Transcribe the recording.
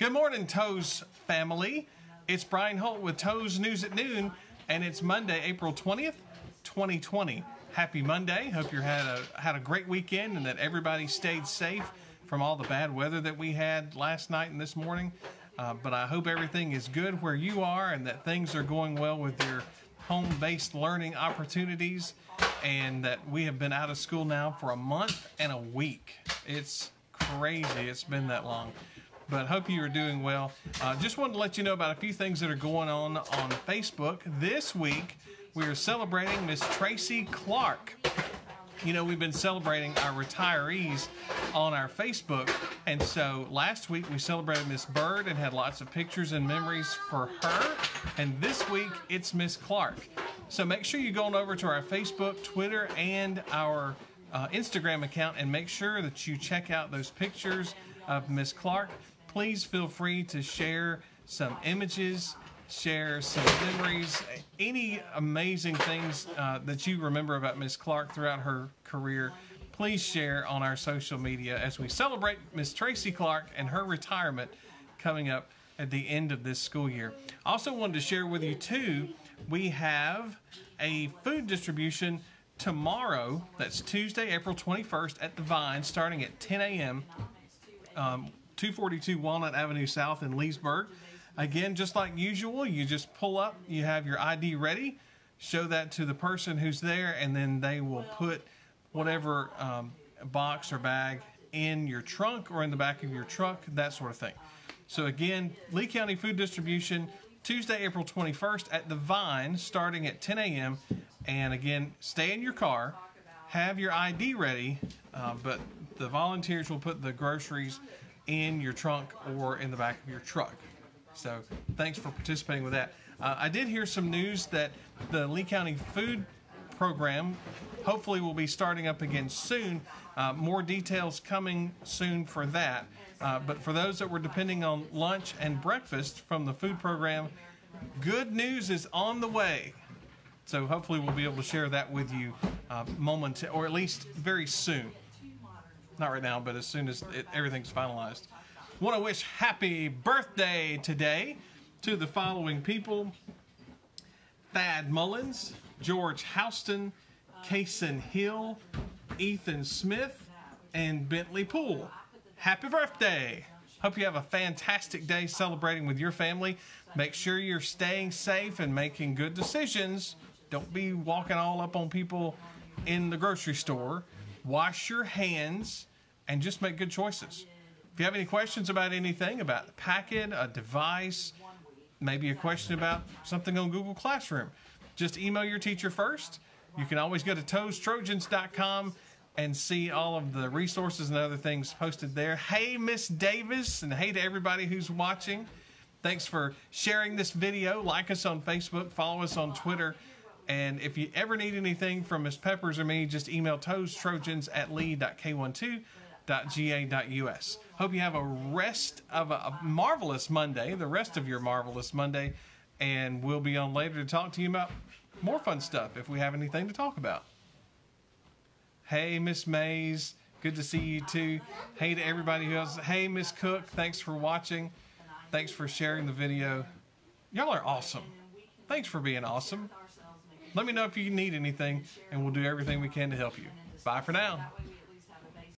Good morning, Toes family. It's Brian Holt with Toes News at Noon, and it's Monday, April 20th, 2020. Happy Monday. Hope you had a had a great weekend and that everybody stayed safe from all the bad weather that we had last night and this morning. Uh, but I hope everything is good where you are and that things are going well with your home-based learning opportunities and that we have been out of school now for a month and a week. It's crazy. It's been that long but hope you are doing well. Uh, just wanted to let you know about a few things that are going on on Facebook. This week, we are celebrating Miss Tracy Clark. You know, we've been celebrating our retirees on our Facebook. And so last week we celebrated Miss Bird and had lots of pictures and memories for her. And this week it's Miss Clark. So make sure you go on over to our Facebook, Twitter, and our uh, Instagram account and make sure that you check out those pictures of Miss Clark please feel free to share some images, share some memories, any amazing things uh, that you remember about Miss Clark throughout her career. Please share on our social media as we celebrate Miss Tracy Clark and her retirement coming up at the end of this school year. Also wanted to share with you too, we have a food distribution tomorrow. That's Tuesday, April 21st at the Vine, starting at 10 a.m. Um, 242 Walnut Avenue South in Leesburg. Again, just like usual, you just pull up, you have your ID ready, show that to the person who's there, and then they will put whatever um, box or bag in your trunk or in the back of your truck, that sort of thing. So again, Lee County Food Distribution, Tuesday, April 21st at the Vine, starting at 10 a.m. And again, stay in your car, have your ID ready, uh, but the volunteers will put the groceries in your trunk or in the back of your truck. So thanks for participating with that. Uh, I did hear some news that the Lee County Food Program hopefully will be starting up again soon. Uh, more details coming soon for that. Uh, but for those that were depending on lunch and breakfast from the food program, good news is on the way. So hopefully we'll be able to share that with you uh, moment or at least very soon. Not right now, but as soon as it, everything's finalized. Want to wish happy birthday today to the following people. Thad Mullins, George Houston, Kason Hill, Ethan Smith, and Bentley Poole. Happy birthday! Hope you have a fantastic day celebrating with your family. Make sure you're staying safe and making good decisions. Don't be walking all up on people in the grocery store. Wash your hands and just make good choices. If you have any questions about anything, about the packet, a device, maybe a question about something on Google Classroom, just email your teacher first. You can always go to toestrojans.com and see all of the resources and other things posted there. Hey, Miss Davis, and hey to everybody who's watching. Thanks for sharing this video. Like us on Facebook, follow us on Twitter. And if you ever need anything from Miss Peppers or me, just email toestrojans at lee.k12 www.ga.us. Hope you have a rest of a, a, marvelous Monday, the rest of your marvelous Monday, and we'll be on later to talk to you about more fun stuff if we have anything to talk about. Hey, Miss Mays, good to see you too. Hey to everybody who else. Hey, Miss Cook, thanks for watching. Thanks for sharing the video. Y'all are awesome. Thanks for being awesome. Let me know if you need anything, and we'll do everything we can to help you. Bye for now.